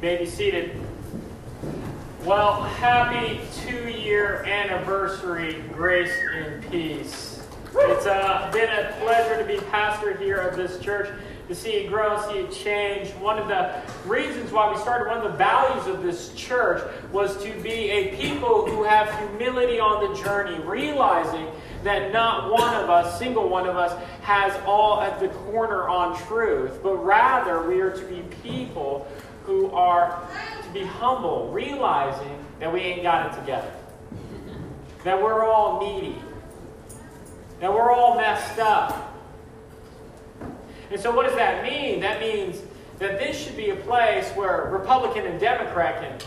You may be seated. Well, happy two year anniversary, grace and peace. It's uh, been a pleasure to be pastor here of this church, to see it grow, see it change. One of the reasons why we started, one of the values of this church was to be a people who have humility on the journey, realizing that not one of us, single one of us, has all at the corner on truth, but rather we are to be people who are to be humble, realizing that we ain't got it together. That we're all needy. That we're all messed up. And so, what does that mean? That means that this should be a place where Republican and Democrat can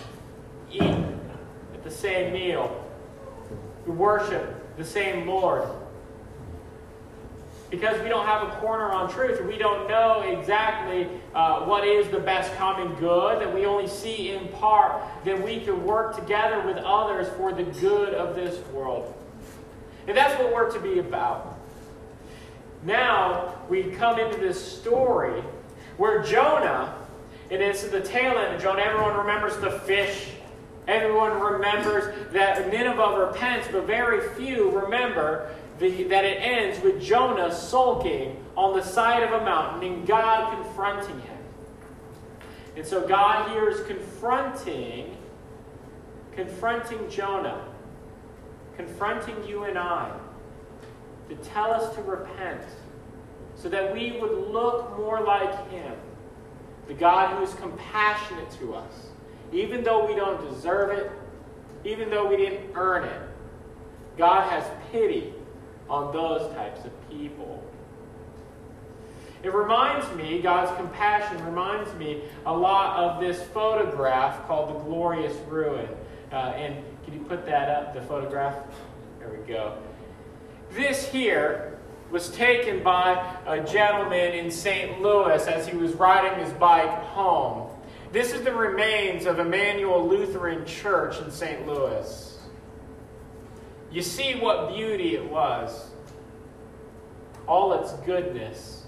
eat at the same meal, worship the same Lord, because we don't have a corner on truth. We don't know exactly uh, what is the best common good, that we only see in part, then we can work together with others for the good of this world. And that's what we're to be about. Now we come into this story where Jonah, and it's the tail end of Jonah, everyone remembers the fish. Everyone remembers that Nineveh repents, but very few remember that it ends with Jonah sulking on the side of a mountain and God confronting him. And so God here is confronting, confronting Jonah, confronting you and I to tell us to repent so that we would look more like him, the God who is compassionate to us, even though we don't deserve it, even though we didn't earn it. God has pity on those types of people. It reminds me, God's compassion reminds me a lot of this photograph called The Glorious Ruin. Uh, and can you put that up, the photograph? There we go. This here was taken by a gentleman in St. Louis as he was riding his bike home. This is the remains of Emmanuel Lutheran Church in St. Louis. You see what beauty it was, all its goodness.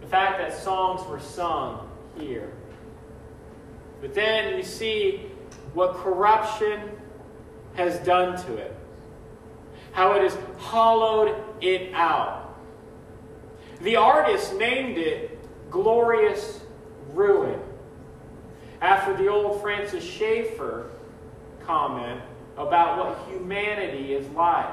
The fact that songs were sung here. But then you see what corruption has done to it, how it has hollowed it out. The artist named it Glorious Ruin, after the old Francis Schaeffer comment about what humanity is like.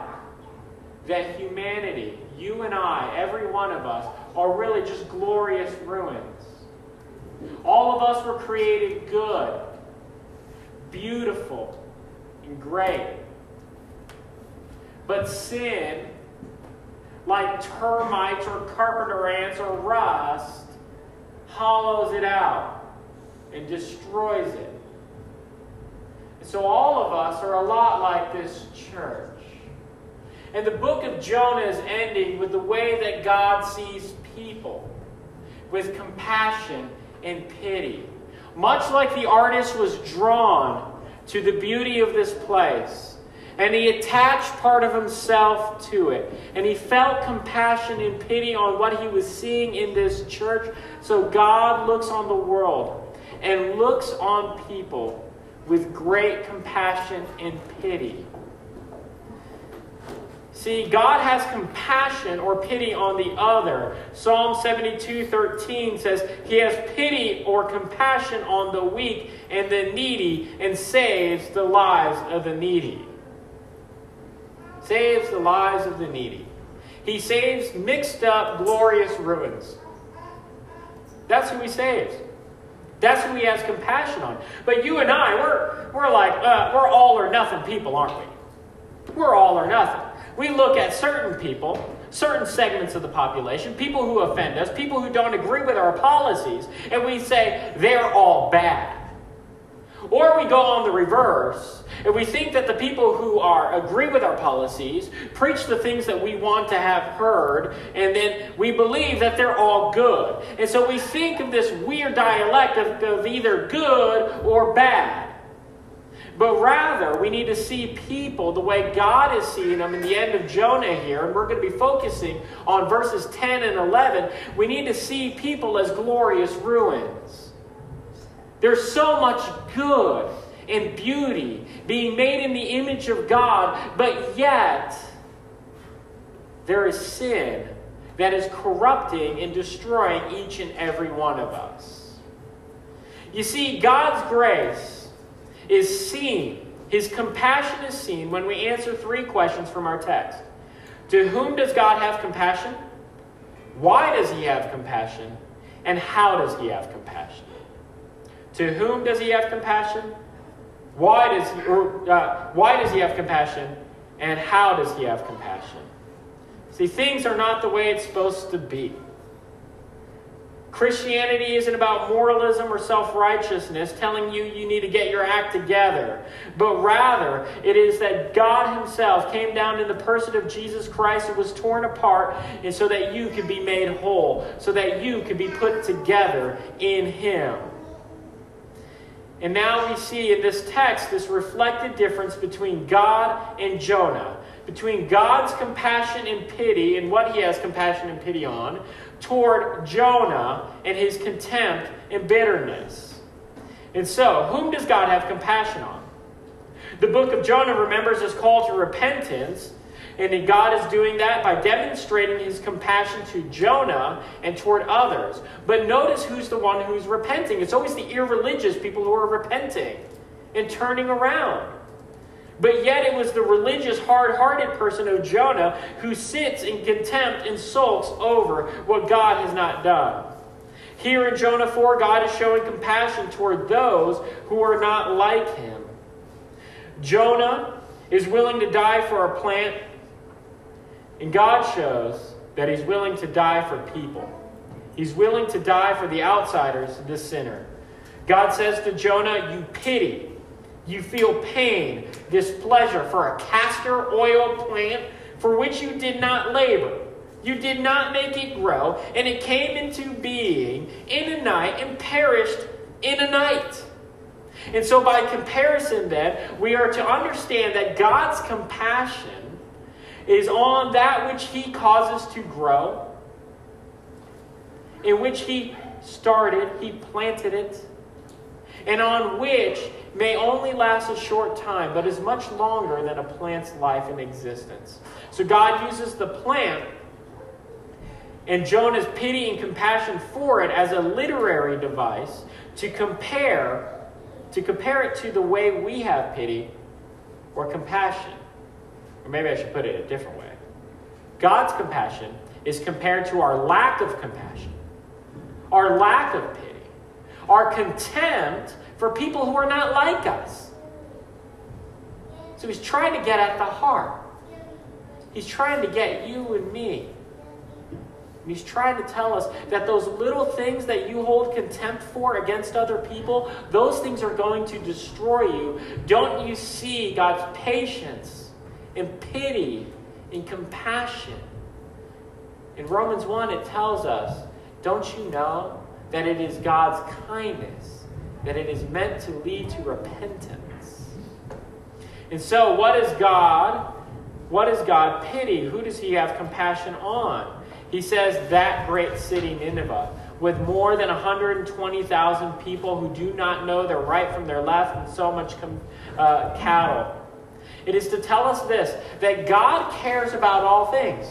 That humanity, you and I, every one of us, are really just glorious ruins. All of us were created good, beautiful, and great. But sin, like termites or carpenter ants or rust, hollows it out and destroys it. So all of us are a lot like this church. And the book of Jonah is ending with the way that God sees people with compassion and pity. Much like the artist was drawn to the beauty of this place, and he attached part of himself to it, and he felt compassion and pity on what he was seeing in this church. So God looks on the world and looks on people with great compassion and pity. See, God has compassion or pity on the other. Psalm 72 13 says, He has pity or compassion on the weak and the needy and saves the lives of the needy. Saves the lives of the needy. He saves mixed up, glorious ruins. That's who He saves. That's who he has compassion on. But you and I, we're, we're like, uh, we're all or nothing people, aren't we? We're all or nothing. We look at certain people, certain segments of the population, people who offend us, people who don't agree with our policies, and we say they're all bad. Or we go on the reverse, and we think that the people who are agree with our policies preach the things that we want to have heard, and then we believe that they're all good. And so we think of this weird dialect of, of either good or bad. But rather, we need to see people the way God is seeing them in the end of Jonah here. And we're going to be focusing on verses 10 and 11. We need to see people as glorious ruins. There's so much good and beauty being made in the image of God, but yet there is sin that is corrupting and destroying each and every one of us. You see, God's grace is seen, His compassion is seen when we answer three questions from our text. To whom does God have compassion? Why does He have compassion? And how does He have compassion? To whom does He have compassion? Why does He, or, uh, why does He have compassion? And how does He have compassion? See, things are not the way it's supposed to be. Christianity isn't about moralism or self righteousness telling you you need to get your act together, but rather it is that God Himself came down in the person of Jesus Christ and was torn apart, and so that you could be made whole, so that you could be put together in Him. And now we see in this text this reflected difference between God and Jonah between God's compassion and pity and what he has compassion and pity on toward Jonah and his contempt and bitterness. And so, whom does God have compassion on? The book of Jonah remembers his call to repentance, and God is doing that by demonstrating his compassion to Jonah and toward others. But notice who's the one who's repenting. It's always the irreligious people who are repenting and turning around. But yet it was the religious, hard hearted person of Jonah who sits in contempt and sulks over what God has not done. Here in Jonah 4, God is showing compassion toward those who are not like him. Jonah is willing to die for a plant, and God shows that he's willing to die for people. He's willing to die for the outsiders, the sinner. God says to Jonah, You pity you feel pain, displeasure for a castor oil plant for which you did not labor. You did not make it grow, and it came into being in a night and perished in a night. And so, by comparison, then, we are to understand that God's compassion is on that which He causes to grow, in which He started, He planted it, and on which may only last a short time, but is much longer than a plant's life in existence. So God uses the plant and Jonah's pity and compassion for it as a literary device to compare to compare it to the way we have pity or compassion. Or maybe I should put it a different way. God's compassion is compared to our lack of compassion, our lack of pity, our contempt for people who are not like us. So he's trying to get at the heart. He's trying to get you and me. And he's trying to tell us that those little things that you hold contempt for against other people, those things are going to destroy you. Don't you see God's patience and pity and compassion? In Romans 1, it tells us, don't you know that it is God's kindness that it is meant to lead to repentance. And so, what is God? What is God pity? Who does he have compassion on? He says, that great city, Nineveh, with more than 120,000 people who do not know their right from their left and so much uh, cattle. It is to tell us this that God cares about all things.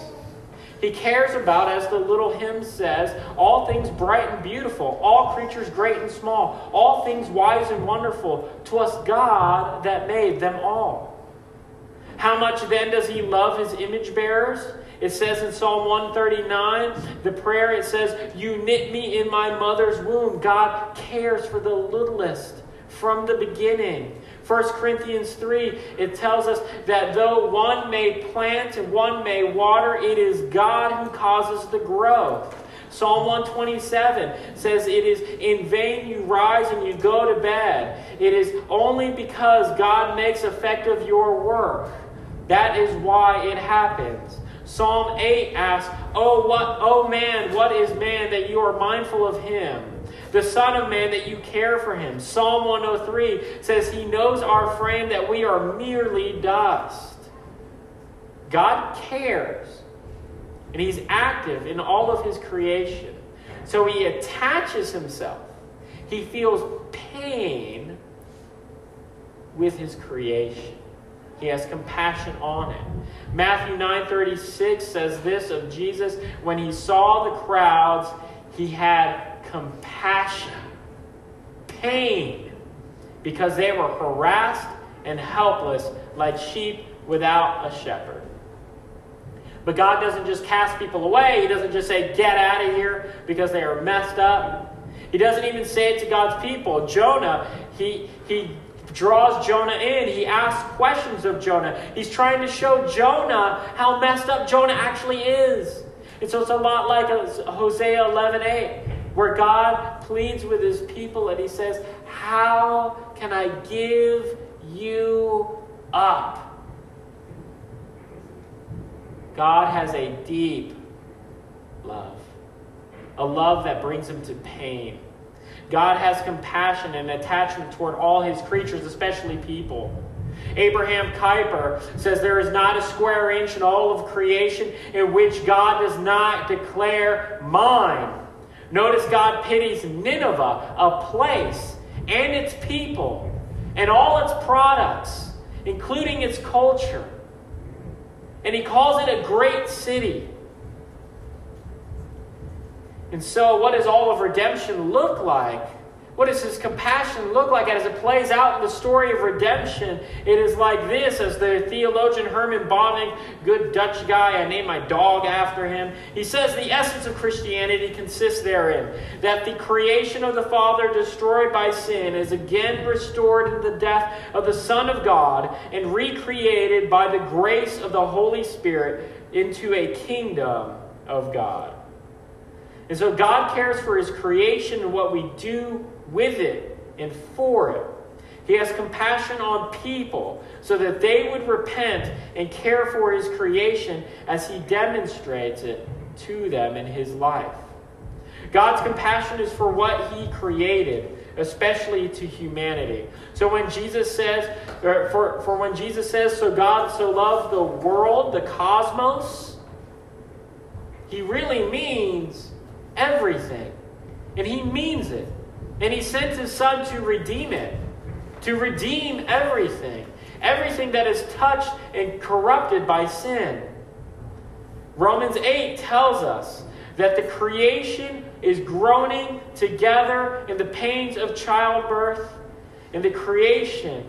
He cares about, as the little hymn says, all things bright and beautiful, all creatures great and small, all things wise and wonderful. To us, God that made them all. How much then does he love his image bearers? It says in Psalm 139, the prayer, it says, You knit me in my mother's womb. God cares for the littlest from the beginning. 1 Corinthians 3, it tells us that though one may plant and one may water, it is God who causes the growth. Psalm 127 says, It is in vain you rise and you go to bed. It is only because God makes effective your work. That is why it happens. Psalm 8 asks, Oh, what, oh man, what is man that you are mindful of him? The Son of Man, that you care for him. Psalm 103 says he knows our frame, that we are merely dust. God cares, and he's active in all of his creation. So he attaches himself. he feels pain with his creation. He has compassion on it. Matthew 9:36 says this of Jesus, when he saw the crowds, he had compassion, pain, because they were harassed and helpless like sheep without a shepherd. But God doesn't just cast people away. He doesn't just say, get out of here because they are messed up. He doesn't even say it to God's people. Jonah, he, he draws Jonah in. He asks questions of Jonah. He's trying to show Jonah how messed up Jonah actually is. And so it's a lot like Hosea 11:8, where God pleads with his people and he says, How can I give you up? God has a deep love, a love that brings him to pain. God has compassion and attachment toward all his creatures, especially people. Abraham Kuyper says there is not a square inch in all of creation in which God does not declare mine. Notice God pities Nineveh, a place, and its people, and all its products, including its culture. And he calls it a great city. And so, what does all of redemption look like? What does his compassion look like as it plays out in the story of redemption? It is like this, as the theologian Herman Bavinck, good Dutch guy, I named my dog after him, he says the essence of Christianity consists therein that the creation of the Father destroyed by sin is again restored in the death of the Son of God and recreated by the grace of the Holy Spirit into a kingdom of God. And so God cares for his creation and what we do with it and for it. He has compassion on people so that they would repent and care for his creation as he demonstrates it to them in his life. God's compassion is for what he created, especially to humanity. So when Jesus says, for, for when Jesus says, so God so loved the world, the cosmos, he really means everything. And he means it. And he sent his son to redeem it, to redeem everything, everything that is touched and corrupted by sin. Romans 8 tells us that the creation is groaning together in the pains of childbirth, and the creation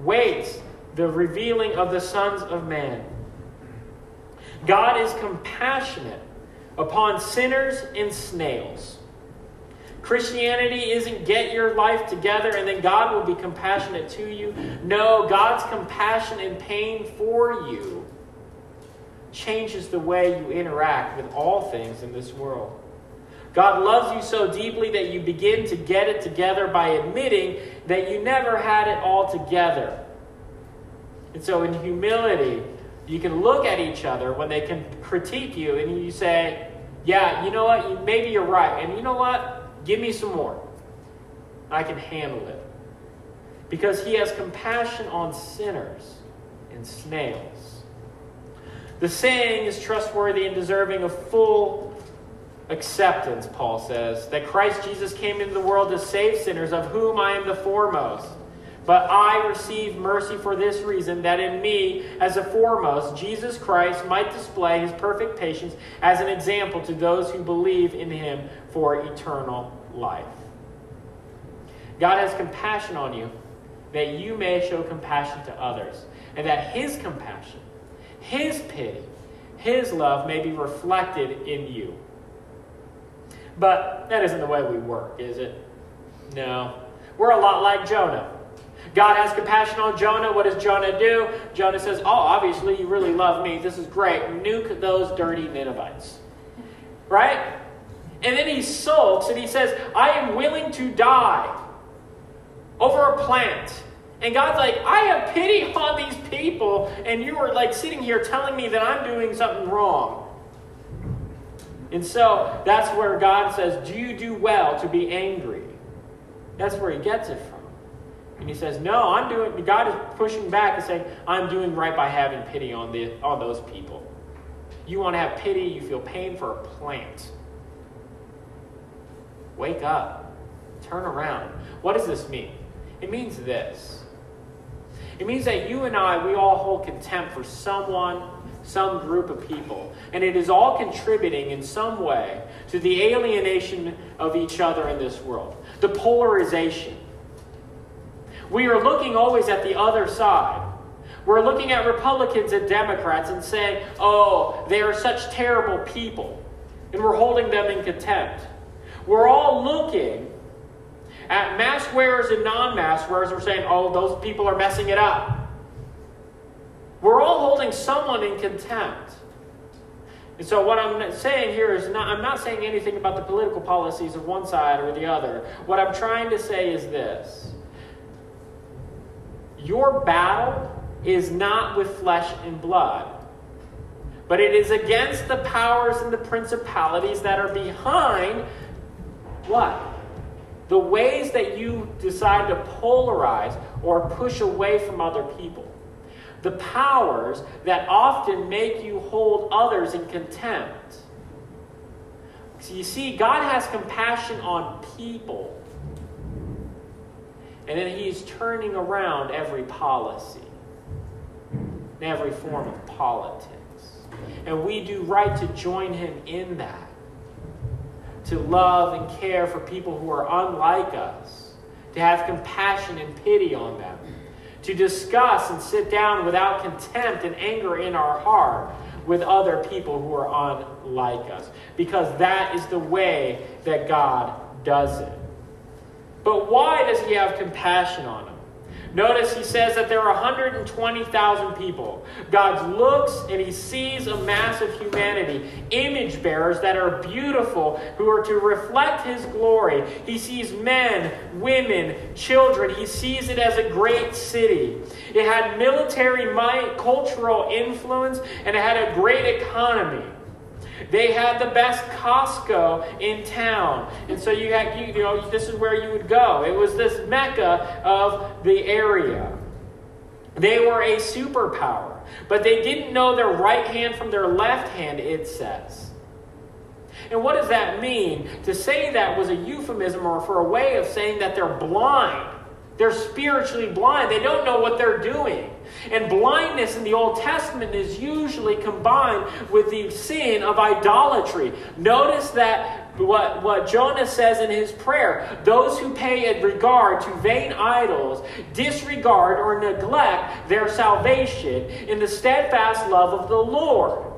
waits the revealing of the sons of man. God is compassionate upon sinners and snails. Christianity isn't get your life together and then God will be compassionate to you. No, God's compassion and pain for you changes the way you interact with all things in this world. God loves you so deeply that you begin to get it together by admitting that you never had it all together. And so, in humility, you can look at each other when they can critique you and you say, Yeah, you know what? Maybe you're right. And you know what? Give me some more. I can handle it. Because he has compassion on sinners and snails. The saying is trustworthy and deserving of full acceptance, Paul says, that Christ Jesus came into the world to save sinners, of whom I am the foremost. But I receive mercy for this reason, that in me, as a foremost, Jesus Christ might display his perfect patience as an example to those who believe in him for eternal life. God has compassion on you that you may show compassion to others, and that his compassion, his pity, his love may be reflected in you. But that isn't the way we work, is it? No. We're a lot like Jonah. God has compassion on Jonah. What does Jonah do? Jonah says, Oh, obviously you really love me. This is great. Nuke those dirty Ninevites. Right? And then he sulks and he says, I am willing to die over a plant. And God's like, I have pity on these people, and you are like sitting here telling me that I'm doing something wrong. And so that's where God says, Do you do well to be angry? That's where he gets it from. And he says, No, I'm doing God is pushing back and saying, I'm doing right by having pity on the on those people. You want to have pity, you feel pain for a plant. Wake up. Turn around. What does this mean? It means this. It means that you and I, we all hold contempt for someone, some group of people. And it is all contributing in some way to the alienation of each other in this world, the polarization. We are looking always at the other side. We're looking at Republicans and Democrats and saying, oh, they are such terrible people. And we're holding them in contempt. We're all looking at mask wearers and non mask wearers. We're saying, oh, those people are messing it up. We're all holding someone in contempt. And so what I'm saying here is not I'm not saying anything about the political policies of one side or the other. What I'm trying to say is this. Your battle is not with flesh and blood, but it is against the powers and the principalities that are behind what? The ways that you decide to polarize or push away from other people. The powers that often make you hold others in contempt. So you see, God has compassion on people. And then He's turning around every policy and every form of politics. And we do right to join him in that. To love and care for people who are unlike us. To have compassion and pity on them. To discuss and sit down without contempt and anger in our heart with other people who are unlike us. Because that is the way that God does it. But why does he have compassion on them? Notice he says that there are 120,000 people. God looks and he sees a mass of humanity, image bearers that are beautiful, who are to reflect his glory. He sees men, women, children. He sees it as a great city. It had military might, cultural influence, and it had a great economy. They had the best Costco in town. And so you had, you, you know, this is where you would go. It was this mecca of the area. They were a superpower, but they didn't know their right hand from their left hand, it says. And what does that mean? To say that was a euphemism or for a way of saying that they're blind. They're spiritually blind. They don't know what they're doing. And blindness in the Old Testament is usually combined with the sin of idolatry. Notice that what, what Jonah says in his prayer those who pay regard to vain idols disregard or neglect their salvation in the steadfast love of the Lord.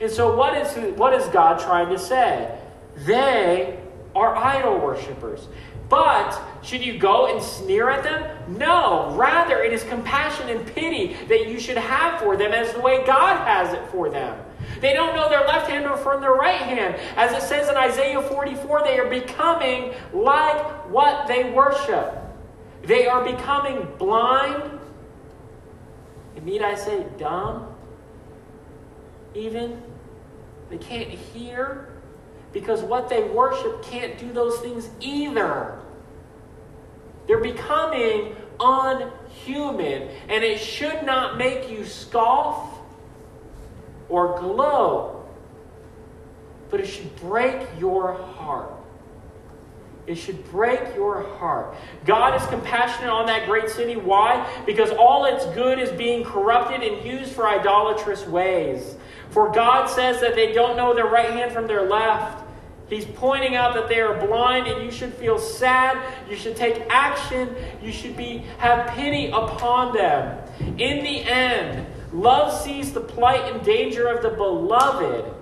And so, what is, what is God trying to say? They are idol worshippers. But should you go and sneer at them? No. Rather, it is compassion and pity that you should have for them as the way God has it for them. They don't know their left hand or from their right hand. As it says in Isaiah 44, they are becoming like what they worship. They are becoming blind. And need I say dumb? Even? They can't hear because what they worship can't do those things either. They're becoming unhuman, and it should not make you scoff or glow, but it should break your heart. It should break your heart. God is compassionate on that great city. Why? Because all its good is being corrupted and used for idolatrous ways. For God says that they don't know their right hand from their left. He's pointing out that they are blind and you should feel sad. You should take action. You should be have pity upon them. In the end, love sees the plight and danger of the beloved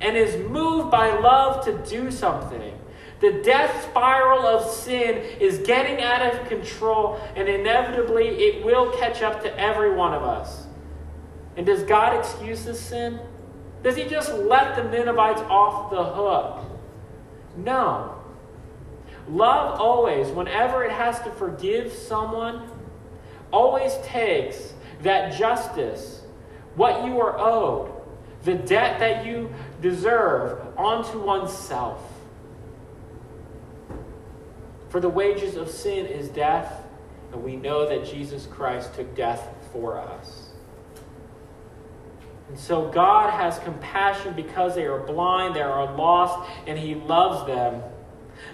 and is moved by love to do something. The death spiral of sin is getting out of control, and inevitably it will catch up to every one of us. And does God excuse this sin? Does He just let the Ninevites off the hook? No. Love always, whenever it has to forgive someone, always takes that justice, what you are owed, the debt that you deserve, onto oneself. For the wages of sin is death, and we know that Jesus Christ took death for us. And so God has compassion because they are blind, they are lost, and He loves them.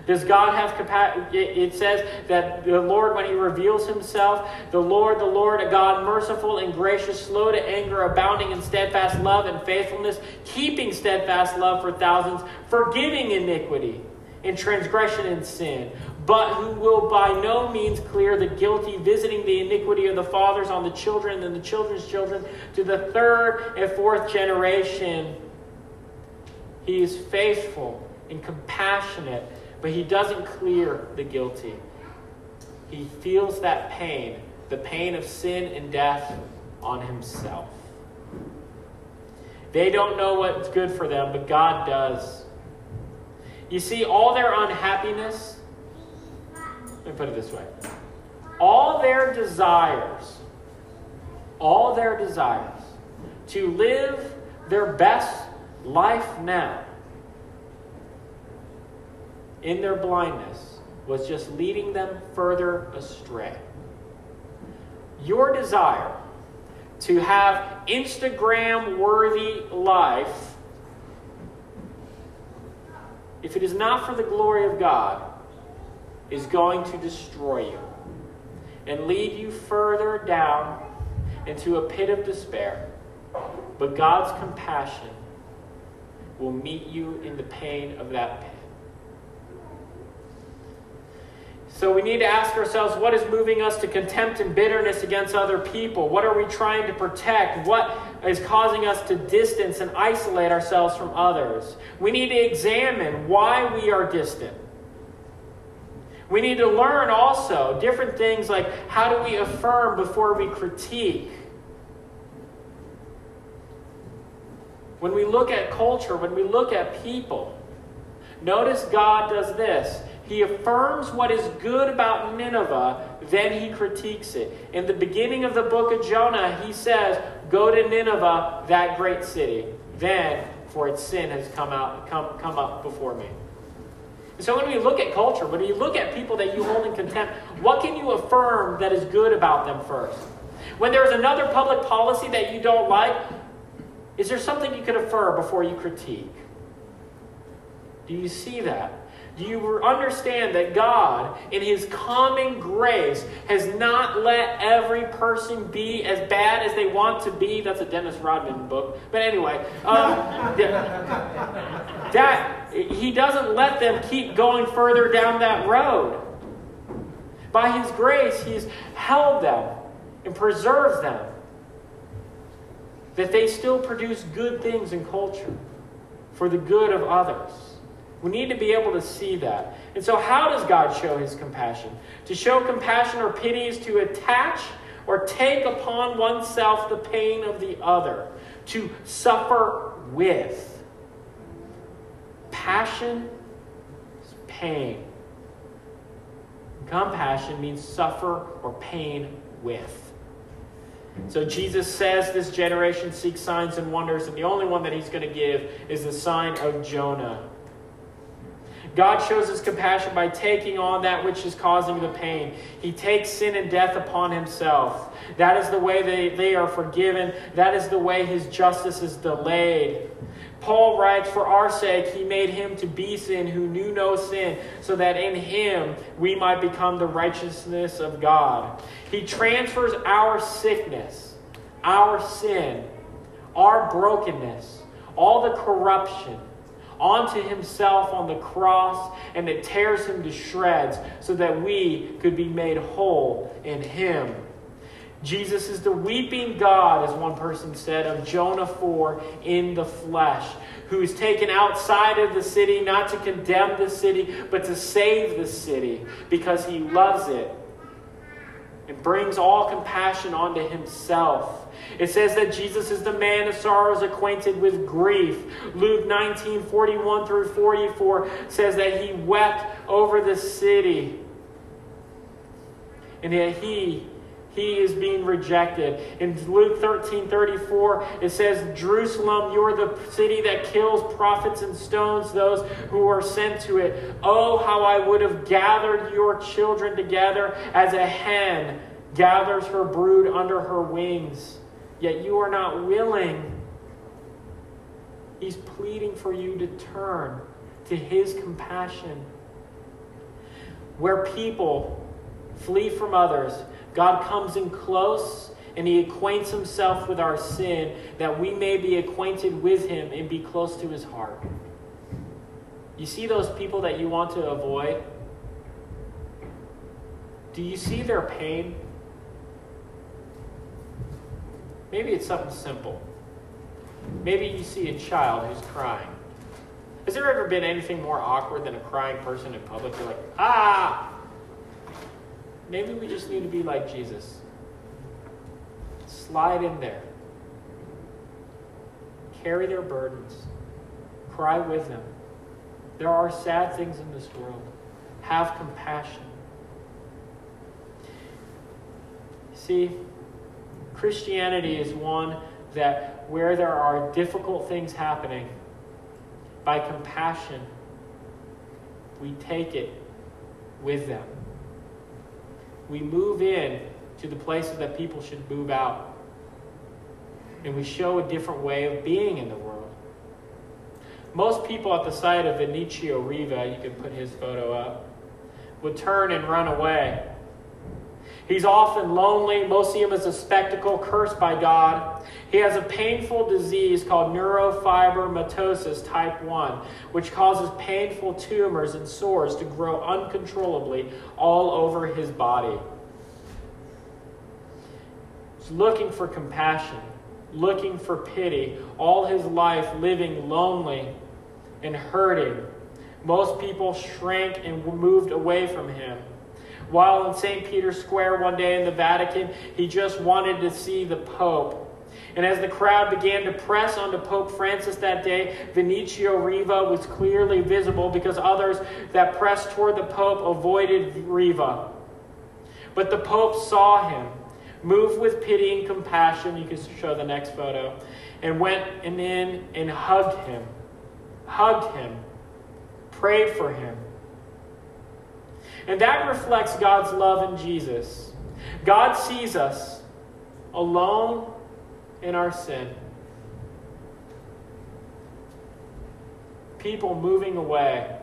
Does God have compassion? It says that the Lord, when He reveals Himself, the Lord, the Lord, a God merciful and gracious, slow to anger, abounding in steadfast love and faithfulness, keeping steadfast love for thousands, forgiving iniquity and transgression and sin, but who will by no means clear the guilty, visiting the iniquity of the fathers on the children and the children's children to the third and fourth generation. He is faithful and compassionate but he doesn't clear the guilty. He feels that pain, the pain of sin and death, on himself. They don't know what's good for them, but God does. You see, all their unhappiness, let me put it this way all their desires, all their desires to live their best life now in their blindness was just leading them further astray. Your desire to have Instagram worthy life, if it is not for the glory of God, is going to destroy you and lead you further down into a pit of despair. But God's compassion will meet you in the pain of that pit. So we need to ask ourselves what is moving us to contempt and bitterness against other people? What are we trying to protect? What is causing us to distance and isolate ourselves from others? We need to examine why we are distant. We need to learn also different things like how do we affirm before we critique? When we look at culture, when we look at people, notice God does this. He affirms what is good about Nineveh, then he critiques it. In the beginning of the book of Jonah, he says, Go to Nineveh, that great city. Then, for its sin has come out come, come up before me. So when we look at culture, when you look at people that you hold in contempt, what can you affirm that is good about them first? When there's another public policy that you don't like, is there something you could affirm before you critique? Do you see that? Do you understand that God, in His common grace, has not let every person be as bad as they want to be? That's a Dennis Rodman book. But anyway, um, that He doesn't let them keep going further down that road. By His grace, He's held them and preserves them. That they still produce good things in culture for the good of others. We need to be able to see that. And so, how does God show his compassion? To show compassion or pity is to attach or take upon oneself the pain of the other, to suffer with. Passion is pain. Compassion means suffer or pain with. So Jesus says this generation seeks signs and wonders, and the only one that he's going to give is the sign of Jonah. God shows his compassion by taking on that which is causing the pain. He takes sin and death upon himself. That is the way they, they are forgiven. That is the way his justice is delayed. Paul writes, For our sake, he made him to be sin who knew no sin, so that in him we might become the righteousness of God. He transfers our sickness, our sin, our brokenness, all the corruption, onto himself on the cross and it tears him to shreds so that we could be made whole in him. Jesus is the weeping God, as one person said, of Jonah 4 in the flesh, who is taken outside of the city not to condemn the city, but to save the city because he loves it and brings all compassion onto himself. It says that Jesus is the man of sorrows, acquainted with grief. Luke 19 41 through 44 says that he wept over the city. And yet he he is being rejected. In Luke 13 34, it says, Jerusalem, you're the city that kills prophets and stones those who are sent to it. Oh, how I would have gathered your children together as a hen gathers her brood under her wings yet you are not willing. He's pleading for you to turn to his compassion. where people flee from others, God comes in close and he acquaints himself with our sin that we may be acquainted with him and be close to his heart. You see those people that you want to avoid? Do you see their pain? Maybe it's something simple. Maybe you see a child who's crying. Has there ever been anything more awkward than a crying person in public? You're like, ah! Maybe we just need to be like Jesus. Slide in there. Carry their burdens. Cry with them. There are sad things in this world. Have compassion. See, Christianity is one that where there are difficult things happening, by compassion, we take it with them. We move in to the places that people should move out. And we show a different way of being in the world. Most people at the sight of Vinicio Riva, you can put his photo up, would turn and run away. He's often lonely. Most see him as a spectacle, cursed by God. He has a painful disease called neurofibromatosis type 1, which causes painful tumors and sores to grow uncontrollably all over his body. He's looking for compassion, looking for pity, all his life living lonely and hurting. Most people shrank and moved away from him. While in St. Peter's Square one day in the Vatican, he just wanted to see the Pope. And as the crowd began to press onto Pope Francis that day, Vinicio Riva was clearly visible because others that pressed toward the Pope avoided Riva. But the Pope saw him, moved with pity and compassion. You can show the next photo. And went and in and hugged him, hugged him, prayed for him. And that reflects God's love in Jesus. God sees us alone in our sin. People moving away,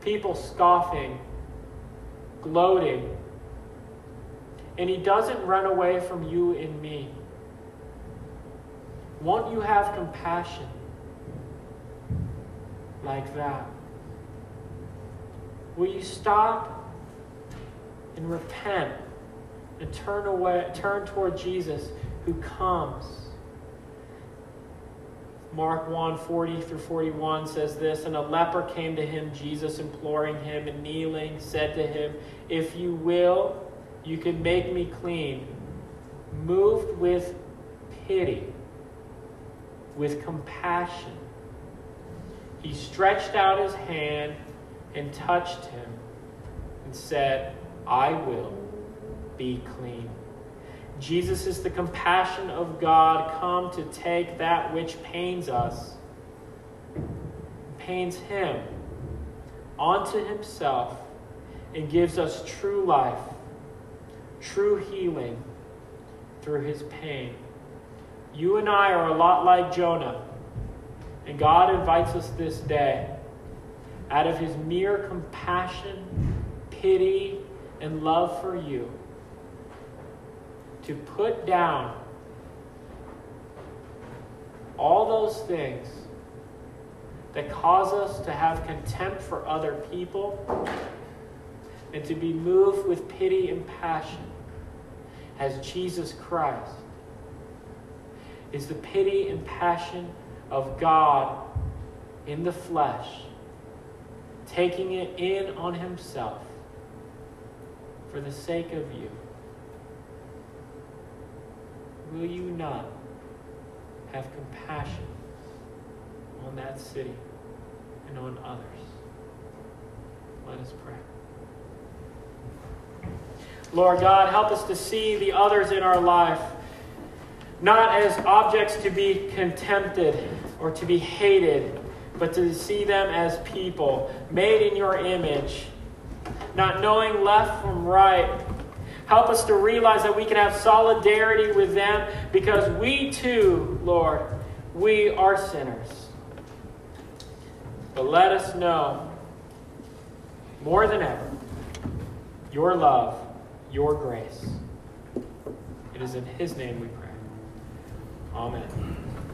people scoffing, gloating. And He doesn't run away from you and me. Won't you have compassion like that? Will you stop and repent and turn away, turn toward Jesus who comes? Mark 1 40 through 41 says this And a leper came to him, Jesus imploring him and kneeling, said to him, If you will, you can make me clean. Moved with pity, with compassion, he stretched out his hand and touched him and said, I will be clean. Jesus is the compassion of God come to take that which pains us, pains him, onto himself and gives us true life, true healing through his pain. You and I are a lot like Jonah, and God invites us this day out of his mere compassion, pity, and love for you, to put down all those things that cause us to have contempt for other people and to be moved with pity and passion as Jesus Christ is the pity and passion of God in the flesh taking it in on himself for the sake of you, will you not have compassion on that city and on others? Let us pray. Lord God, help us to see the others in our life not as objects to be contempted or to be hated but to see them as people made in your image, not knowing left from right. Help us to realize that we can have solidarity with them because we too, Lord, we are sinners. But let us know more than ever your love, your grace. It is in His name we pray. Amen.